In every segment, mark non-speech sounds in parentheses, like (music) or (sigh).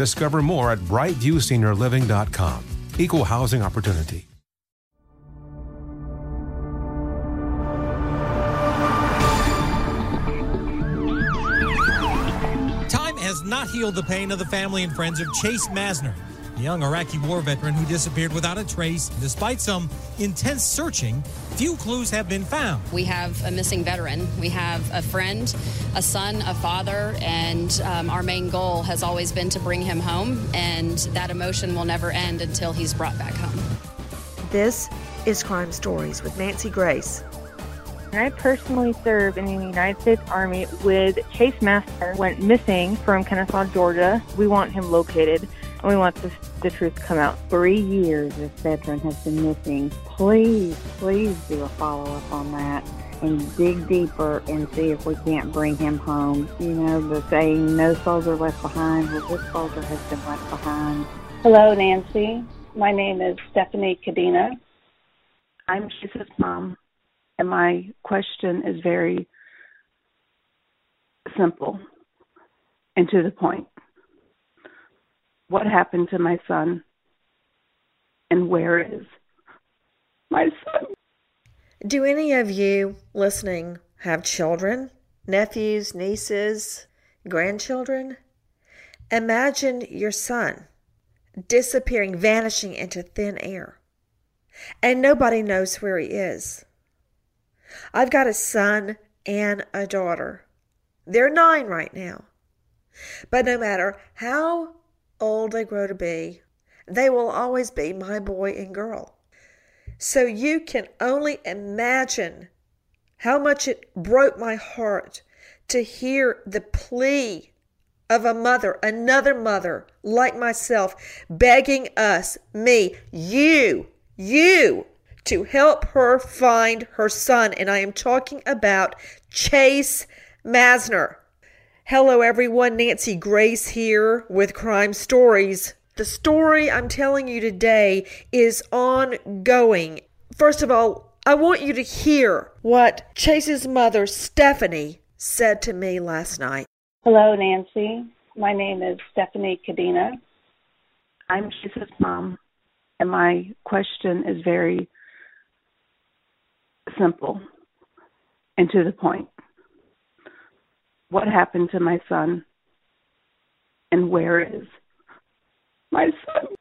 Discover more at brightviewseniorliving.com. Equal housing opportunity. Time has not healed the pain of the family and friends of Chase Massner, young Iraqi war veteran who disappeared without a trace. Despite some intense searching, few clues have been found. We have a missing veteran. We have a friend, a son, a father, and um, our main goal has always been to bring him home, and that emotion will never end until he's brought back home. This is Crime Stories with Nancy Grace. I personally served in the United States Army with Chase Massner. Went missing from Kennesaw, Georgia. We want him located, and we want the, the truth come out. Three years this veteran has been missing. Please, please do a follow up on that and dig deeper and see if we can't bring him home. You know, the saying, no soldier left behind. Well, this soldier has been left behind. Hello, Nancy. My name is Stephanie Cadena. I'm Chase's mom. And my question is very simple and to the point. What happened to my son? And where is my son? Do any of you listening have children, nephews, nieces, grandchildren? Imagine your son disappearing, vanishing into thin air, and nobody knows where he is. I've got a son and a daughter. They're nine right now. But no matter how old they grow to be, they will always be my boy and girl. So you can only imagine how much it broke my heart to hear the plea of a mother, another mother like myself, begging us, me, you, you, to help her find her son. And I am talking about Chase Massner. Hello, everyone. Nancy Grace here with Crime Stories. The story I'm telling you today is ongoing. First of all, I want you to hear what Chase's mother, Stephanie, said to me last night. Hello, Nancy. My name is Stephanie Cadena. I'm Chase's mom, and my question is very simple and to the point. What happened to my son? And where is my son?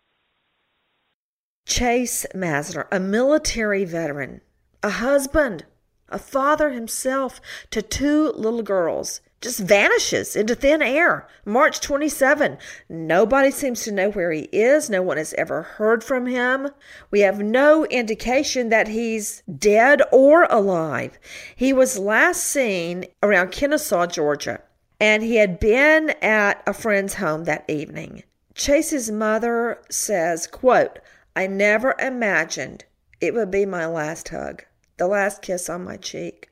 Chase Massner, a military veteran, a husband, a father himself to two little girls, just vanishes into thin air. March 27. Nobody seems to know where he is. No one has ever heard from him. We have no indication that he's dead or alive. He was last seen around Kennesaw, Georgia, and he had been at a friend's home that evening. Chase's mother says, quote, I never imagined it would be my last hug, the last kiss on my cheek.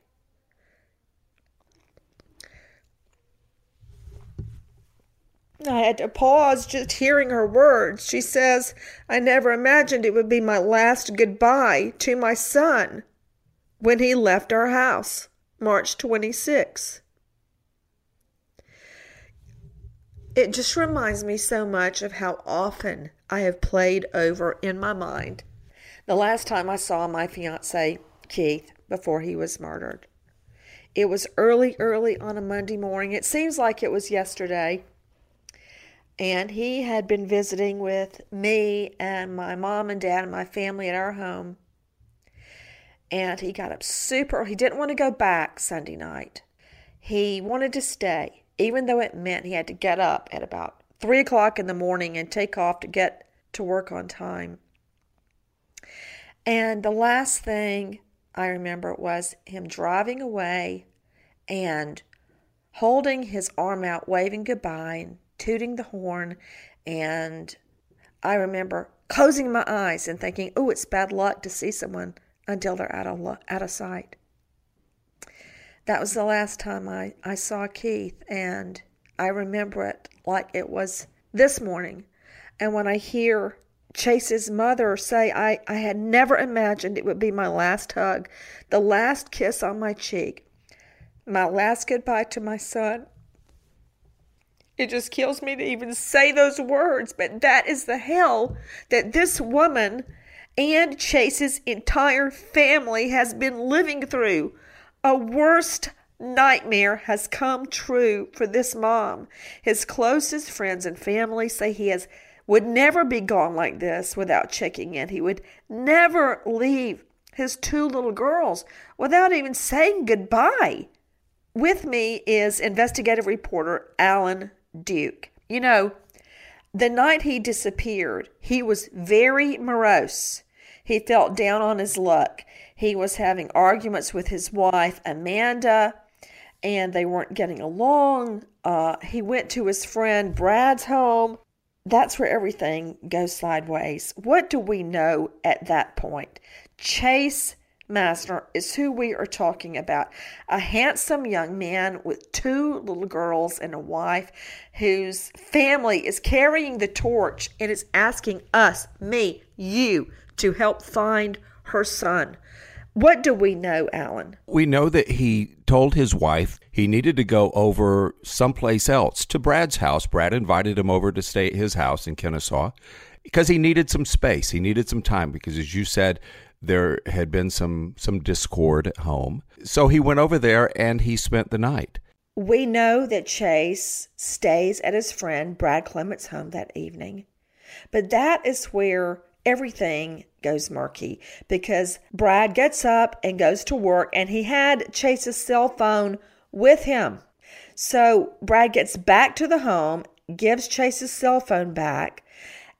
I had to pause just hearing her words. She says, I never imagined it would be my last goodbye to my son when he left our house, March 26. It just reminds me so much of how often I have played over in my mind the last time I saw my fiance, Keith, before he was murdered. It was early, early on a Monday morning. It seems like it was yesterday and he had been visiting with me and my mom and dad and my family at our home. And he got up super, he didn't want to go back Sunday night. He wanted to stay, even though it meant he had to get up at about three o'clock in the morning and take off to get to work on time. And the last thing I remember was him driving away and holding his arm out, waving goodbye, and tooting the horn. And I remember closing my eyes and thinking, oh, it's bad luck to see someone until they're out of, out of sight. That was the last time I, I saw Keith, and I remember it like it was this morning. And when I hear Chase's mother say, I, I had never imagined it would be my last hug, the last kiss on my cheek, my last goodbye to my son, it just kills me to even say those words, but that is the hell that this woman and Chase's entire family has been living through. A worst nightmare has come true for this mom. His closest friends and family say he has would never be gone like this without checking in. He would never leave his two little girls without even saying goodbye. With me is investigative reporter Alan Duke. You know, the night he disappeared, he was very morose. He felt down on his luck. He was having arguments with his wife, Amanda, and they weren't getting along. Uh, he went to his friend Brad's home. That's where everything goes sideways. What do we know at that point? Chase Massner is who we are talking about. A handsome young man with two little girls and a wife whose family is carrying the torch and is asking us, me, you, to help find her son. What do we know, Alan? We know that he told his wife he needed to go over someplace else to Brad's house. Brad invited him over to stay at his house in Kennesaw because he needed some space. He needed some time because, as you said, there had been some some discord at home. So he went over there and he spent the night. We know that Chase stays at his friend Brad Clement's home that evening. But that is where everything goes murky because Brad gets up and goes to work and he had Chase's cell phone with him. So Brad gets back to the home, gives Chase's cell phone back,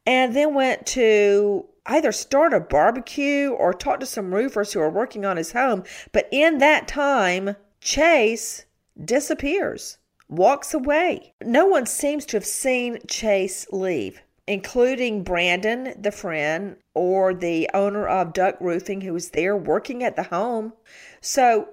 and then went to either start a barbecue or talk to some roofers who are working on his home. But in that time, Chase disappears, walks away. No one seems to have seen Chase leave, including Brandon, the friend, or the owner of Duck Roofing who was there working at the home. So,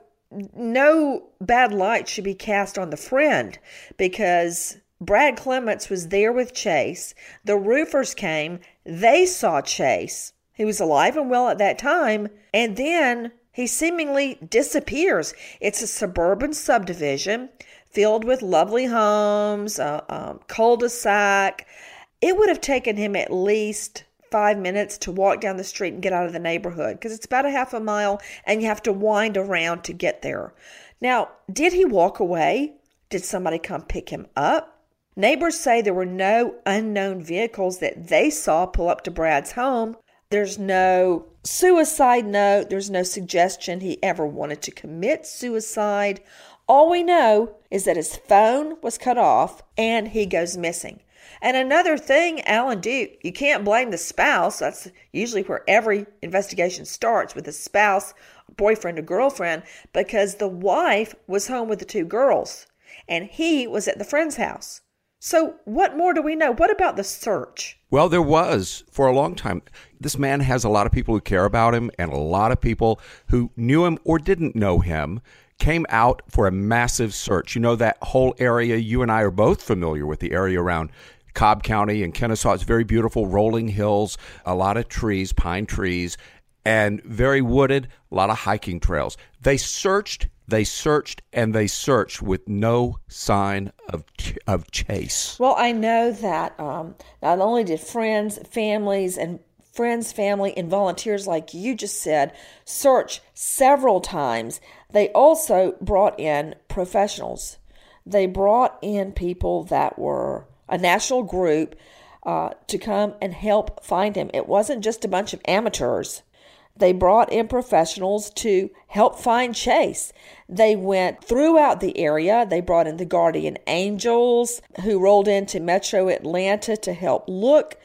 no bad light should be cast on the friend because Brad Clements was there with Chase. The roofers came. They saw Chase. He was alive and well at that time. And then he seemingly disappears. It's a suburban subdivision filled with lovely homes, a, um, a cul de sac. It would have taken him at least five minutes to walk down the street and get out of the neighborhood because it's about a half a mile and you have to wind around to get there. Now, did he walk away? Did somebody come pick him up? Neighbors say there were no unknown vehicles that they saw pull up to Brad's home. There's no suicide note, there's no suggestion he ever wanted to commit suicide. All we know is that his phone was cut off and he goes missing. And another thing, Alan Duke, you can't blame the spouse. That's usually where every investigation starts with the spouse, boyfriend, or girlfriend, because the wife was home with the two girls and he was at the friend's house. So, what more do we know? What about the search? Well, there was for a long time. This man has a lot of people who care about him, and a lot of people who knew him or didn't know him came out for a massive search. You know, that whole area, you and I are both familiar with the area around Cobb County and Kennesaw. It's very beautiful, rolling hills, a lot of trees, pine trees, and very wooded, a lot of hiking trails. They searched they searched and they searched with no sign of of chase. Well, I know that um, not only did friends, families, and friends, family, and volunteers, like you just said, search several times, they also brought in professionals. They brought in people that were a national group uh, to come and help find him. It wasn't just a bunch of amateurs. They brought in professionals to help find Chase. They went throughout the area. They brought in the Guardian Angels who rolled into Metro Atlanta to help look.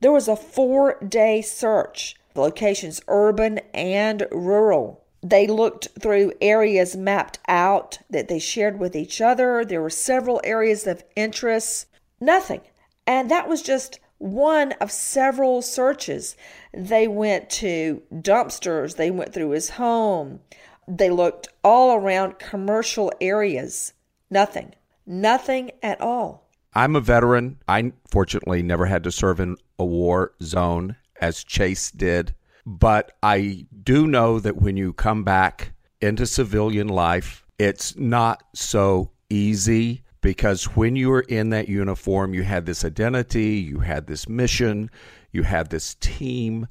There was a four day search, locations urban and rural. They looked through areas mapped out that they shared with each other. There were several areas of interest. Nothing. And that was just one of several searches. They went to dumpsters, they went through his home, they looked all around commercial areas. Nothing. Nothing at all. I'm a veteran. I fortunately never had to serve in a war zone as Chase did. But I do know that when you come back into civilian life, it's not so easy because when you were in that uniform, you had this identity, you had this mission, you had this team.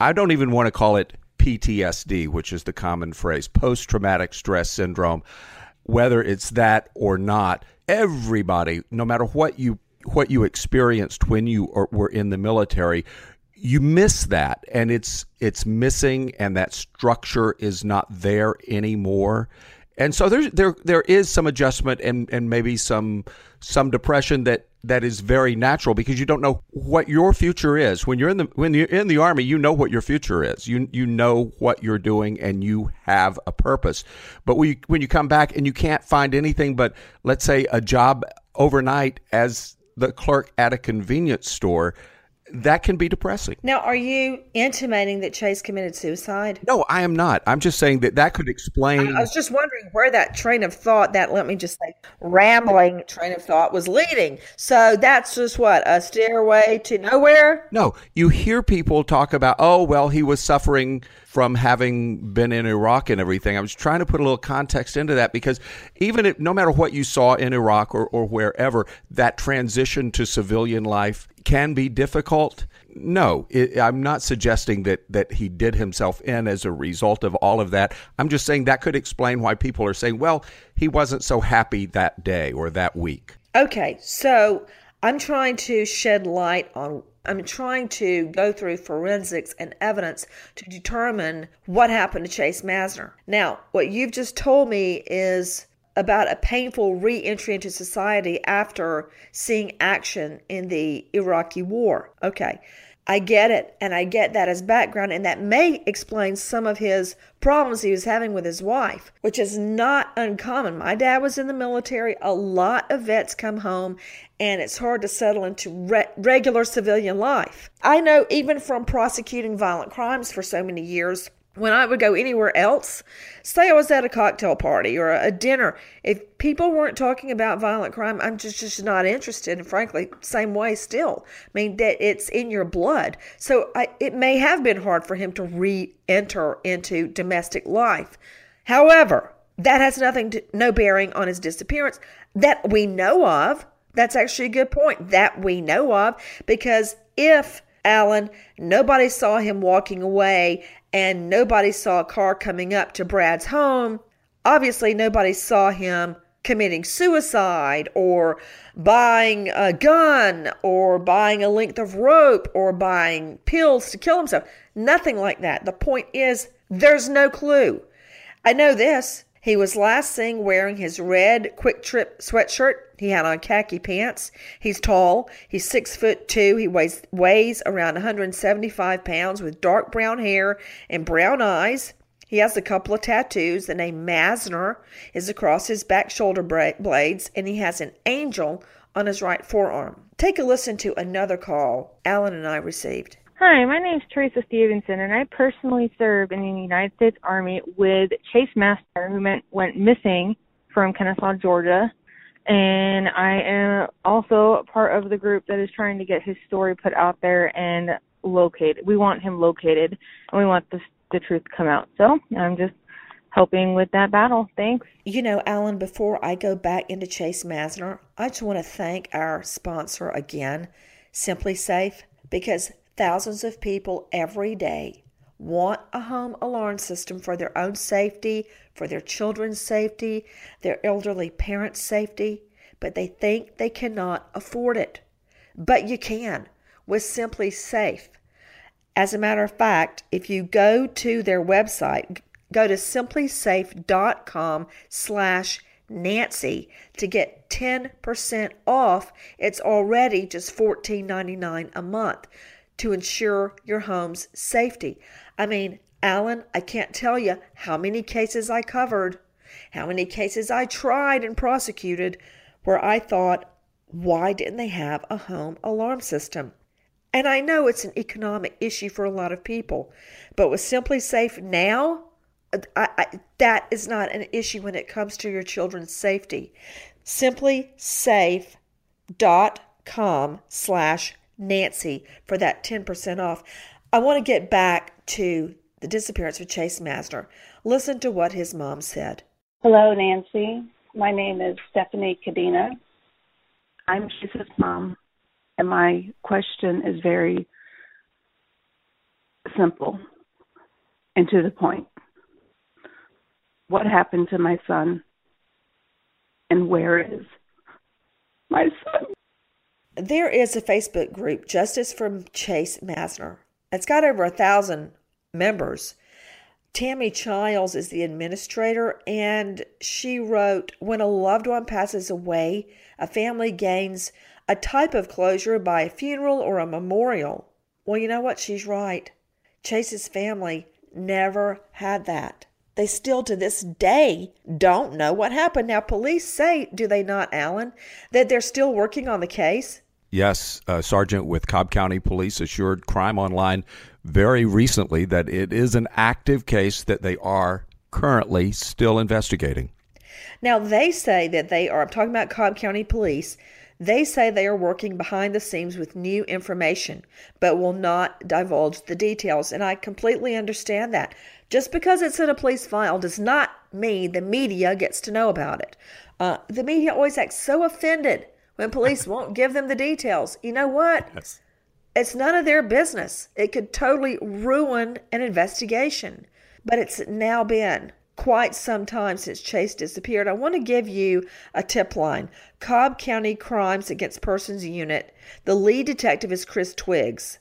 I don't even want to call it PTSD, which is the common phrase, post traumatic stress syndrome. Whether it's that or not, everybody, no matter what you what you experienced when you were in the military, you miss that and it's it's missing and that structure is not there anymore and so there's there there is some adjustment and and maybe some some depression that that is very natural because you don't know what your future is. When you're in the when you're in the army you know what your future is. You you know what you're doing and you have a purpose. But when you, when you come back and you can't find anything but let's say a job overnight as the clerk at a convenience store that can be depressing. Now, are you intimating that Chase committed suicide? No, I am not. I'm just saying that that could explain. I was just wondering where that train of thought, that let me just say, rambling train of thought was leading. So that's just what, a stairway to nowhere? No, you hear people talk about, oh, well, he was suffering from having been in Iraq and everything. I was trying to put a little context into that because even if, no matter what you saw in Iraq or, or wherever, that transition to civilian life can be difficult. No, it, I'm not suggesting that, that he did himself in as a result of all of that. I'm just saying that could explain why people are saying, well, he wasn't so happy that day or that week. Okay, so I'm trying to shed light on I'm trying to go through forensics and evidence to determine what happened to Chase Massner. Now, what you've just told me is about a painful re entry into society after seeing action in the Iraqi war. Okay. I get it, and I get that as background, and that may explain some of his problems he was having with his wife, which is not uncommon. My dad was in the military. A lot of vets come home, and it's hard to settle into re- regular civilian life. I know even from prosecuting violent crimes for so many years, when I would go anywhere else, say I was at a cocktail party or a, dinner, if people weren't talking about violent crime, I'm just, just not interested. And frankly, same way still. I mean, that it's in your blood. So I, it may have been hard for him to re enter into domestic life. However, that has nothing to, no bearing on his disappearance that we know of. That's actually a good point that we know of because if Alan, nobody saw him walking away and nobody saw a car coming up to Brad's home. Obviously, nobody saw him committing suicide or buying a gun or buying a length of rope or buying pills to kill himself. Nothing like that. The point is, there's no clue. I know this. He was last seen wearing his red QuikTrip sweatshirt. He had on khaki pants. He's tall. He's six foot two. He weighs weighs around 175 pounds with dark brown hair and brown eyes. He has a couple of tattoos. The name Massner is across his back shoulder blades, and he has an angel on his right forearm. Take a listen to another call Alan and I received. Hi, my name is Teresa Stevenson, and I personally served in the United States Army with Chase Massner, who went, went missing from Kennesaw, Georgia. And I am also part of the group that is trying to get his story put out there and located. We want him located, and we want the, the truth to come out. So I'm just helping with that battle. Thanks. You know, Alan, before I go back into Chase Massner, I just want to thank our sponsor again, SimpliSafe, because Thousands of people every day want a home alarm system for their own safety, for their children's safety, their elderly parents' safety, but they think they cannot afford it. But you can with SimpliSafe. As a matter of fact, if you go to their website, go to simplisafe.com slash Nancy to get 10% off. It's already just $14.99 a month to ensure your home's safety. I mean, Alan, I can't tell you how many cases I covered, how many cases I tried and prosecuted where I thought, why didn't they have a home alarm system? And I know it's an economic issue for a lot of people, but with SimpliSafe now, uh, I, I, that is not an issue when it comes to your children's safety. SimpliSafe.com slash Nancy for that 10% off. I want to get back to the disappearance of Chase Massner. Listen to what his mom said. Hello, Nancy. My name is Stephanie Cadena. I'm Chase's mom, and my question is very simple and to the point. What happened to my son? And where is my son? There is a Facebook group, Justice from Chase Massner. It's got over a thousand members. Tammy Childs is the administrator, and she wrote When a loved one passes away, a family gains a type of closure by a funeral or a memorial. Well, you know what? She's right. Chase's family never had that. They still to this day don't know what happened. Now, police say, do they not, Alan, that they're still working on the case? Yes, a Sergeant with Cobb County Police assured CrimeOnline very recently that it is an active case that they are currently still investigating. Now, they say that they are, I'm talking about Cobb County Police, they say they are working behind the scenes with new information, but will not divulge the details. And I completely understand that. Just because it's in a police file does not mean the media gets to know about it. Uh, the media always acts so offended when police won't give them the details. You know what? Yes. It's none of their business. It could totally ruin an investigation. But it's now been quite some time since Chase disappeared. I want to give you a tip line Cobb County Crimes Against Persons Unit. The lead detective is Chris Twiggs.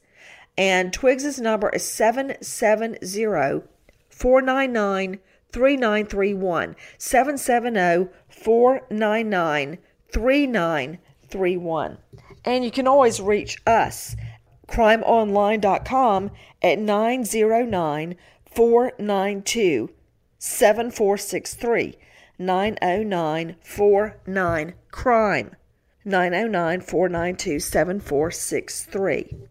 And Twiggs's number is 770 499 3931. 770 499 3931. 31. And you can always reach us, crimeonline.com, at 909 492 7463. 909 49 crime. 909 492 7463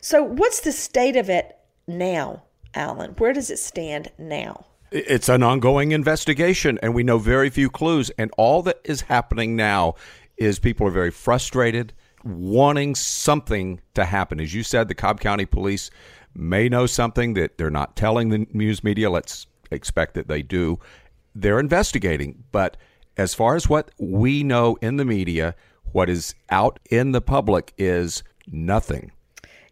so what's the state of it now alan? Where does it stand now? It's an ongoing investigation and we know very few clues. And all that is happening now is people are very frustrated, wanting something to happen. As you said, the Cobb County Police may know something that they're not telling the news media. Let's expect that they do. They're investigating, but as far as what we know in the media, what is out in the public is nothing.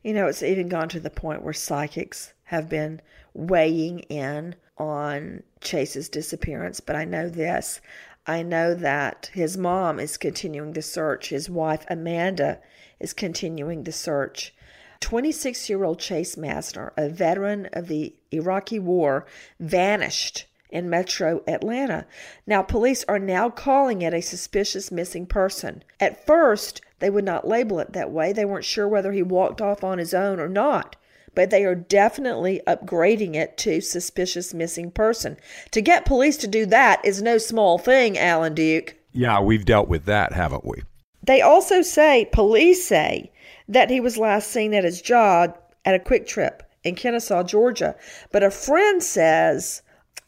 You know, it's even gone to the point where psychics have been weighing in on Chase's disappearance. But I know this I know that his mom is continuing the search. His wife, Amanda, is continuing the search. 26 year old Chase Massner, a veteran of the Iraqi war, vanished in metro Atlanta. Now, police are now calling it a suspicious missing person. At first, they would not label it that way. They weren't sure whether he walked off on his own or not. But they are definitely upgrading it to suspicious missing person. To get police to do that is no small thing, Alan Duke. Yeah, we've dealt with that, haven't we? They also say, police say, that he was last seen at his job at a QuikTrip in Kennesaw, Georgia. But a friend says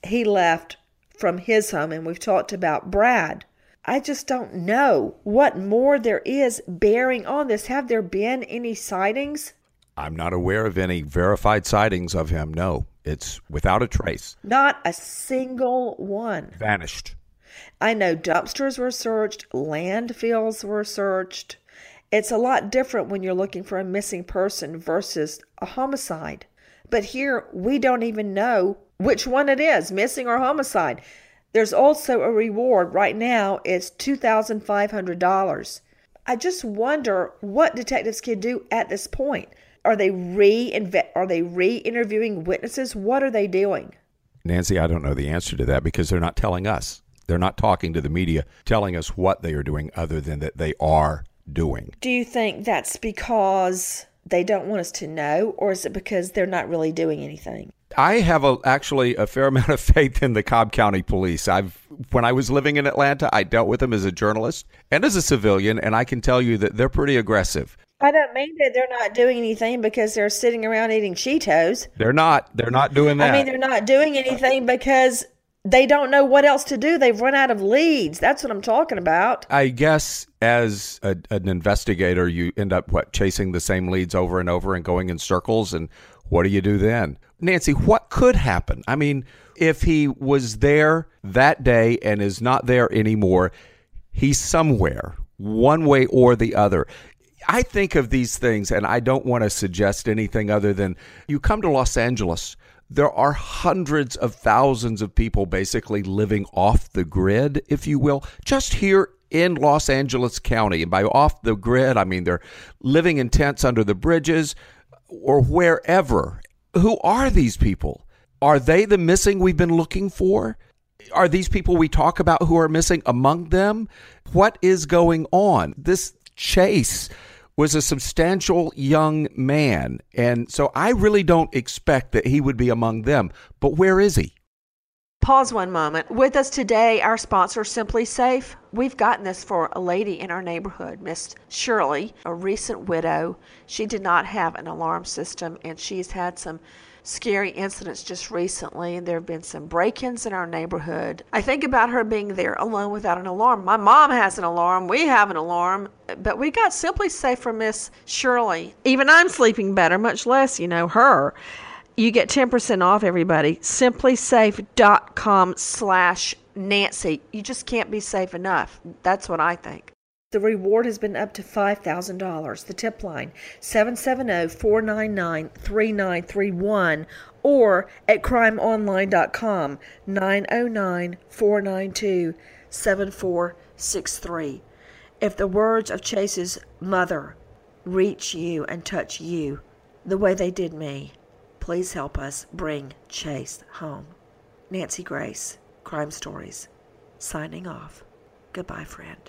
he left from his home, and we've talked about Brad. I just don't know what more there is bearing on this. Have there been any sightings? I'm not aware of any verified sightings of him. No, it's without a trace. Not a single one. Vanished. I know dumpsters were searched, landfills were searched. It's a lot different when you're looking for a missing person versus a homicide. But here, we don't even know which one it is missing or homicide. There's also a reward right now, it's $2,500. I just wonder what detectives can do at this point. Are they re are they re-interviewing witnesses? What are they doing? Nancy, I don't know the answer to that because they're not telling us. They're not talking to the media, telling us what they are doing other than that they are doing. Do you think that's because they don't want us to know, or is it because they're not really doing anything? I have a, actually a fair (laughs) amount of faith in the Cobb County Police. I've when I was living in Atlanta, I dealt with them as a journalist and as a civilian, and I can tell you that they're pretty aggressive. I don't mean that they're not doing anything because they're sitting around eating Cheetos. They're not. They're not doing that. I mean, they're not doing anything because they don't know what else to do. They've run out of leads. That's what I'm talking about. I guess as a, an investigator, you end up what chasing the same leads over and over and going in circles. And what do you do then, Nancy? What could happen? I mean, if he was there that day and is not there anymore, he's somewhere, one way or the other. I think of these things, and I don't want to suggest anything other than you come to Los Angeles there are hundreds of thousands of people basically living off the grid, if you will, just here in Los Angeles County. And by off the grid, I mean they're living in tents under the bridges or wherever. Who are these people? Are they the missing we've been looking for? Are these people we talk about who are missing among them? What is going on? This chase was a substantial young man. And so I really don't expect that he would be among them. But where is he? Pause one moment. With us today, our sponsor, SimpliSafe. We've gotten this for a lady in our neighborhood, Miss Shirley, a recent widow. She did not have an alarm system, and she's had some scary incidents just recently, and there have been some break ins in our neighborhood. I think about her being there alone without an alarm. My mom has an alarm, we have an alarm, but we got SimpliSafe for Miss Shirley. Even I'm sleeping better, much less, you know, her. You get 10% off, everybody. SimpliSafe.com slash Nancy. You just can't be safe enough. That's what I think. The reward has been up to $5,000. The tip line 770-499-3931 or at crimeonline.com 909-492-7463. If the words of Chase's mother reach you and touch you the way they did me, please help us bring Chase home. Nancy Grace, Crime Stories, signing off. Goodbye, friend.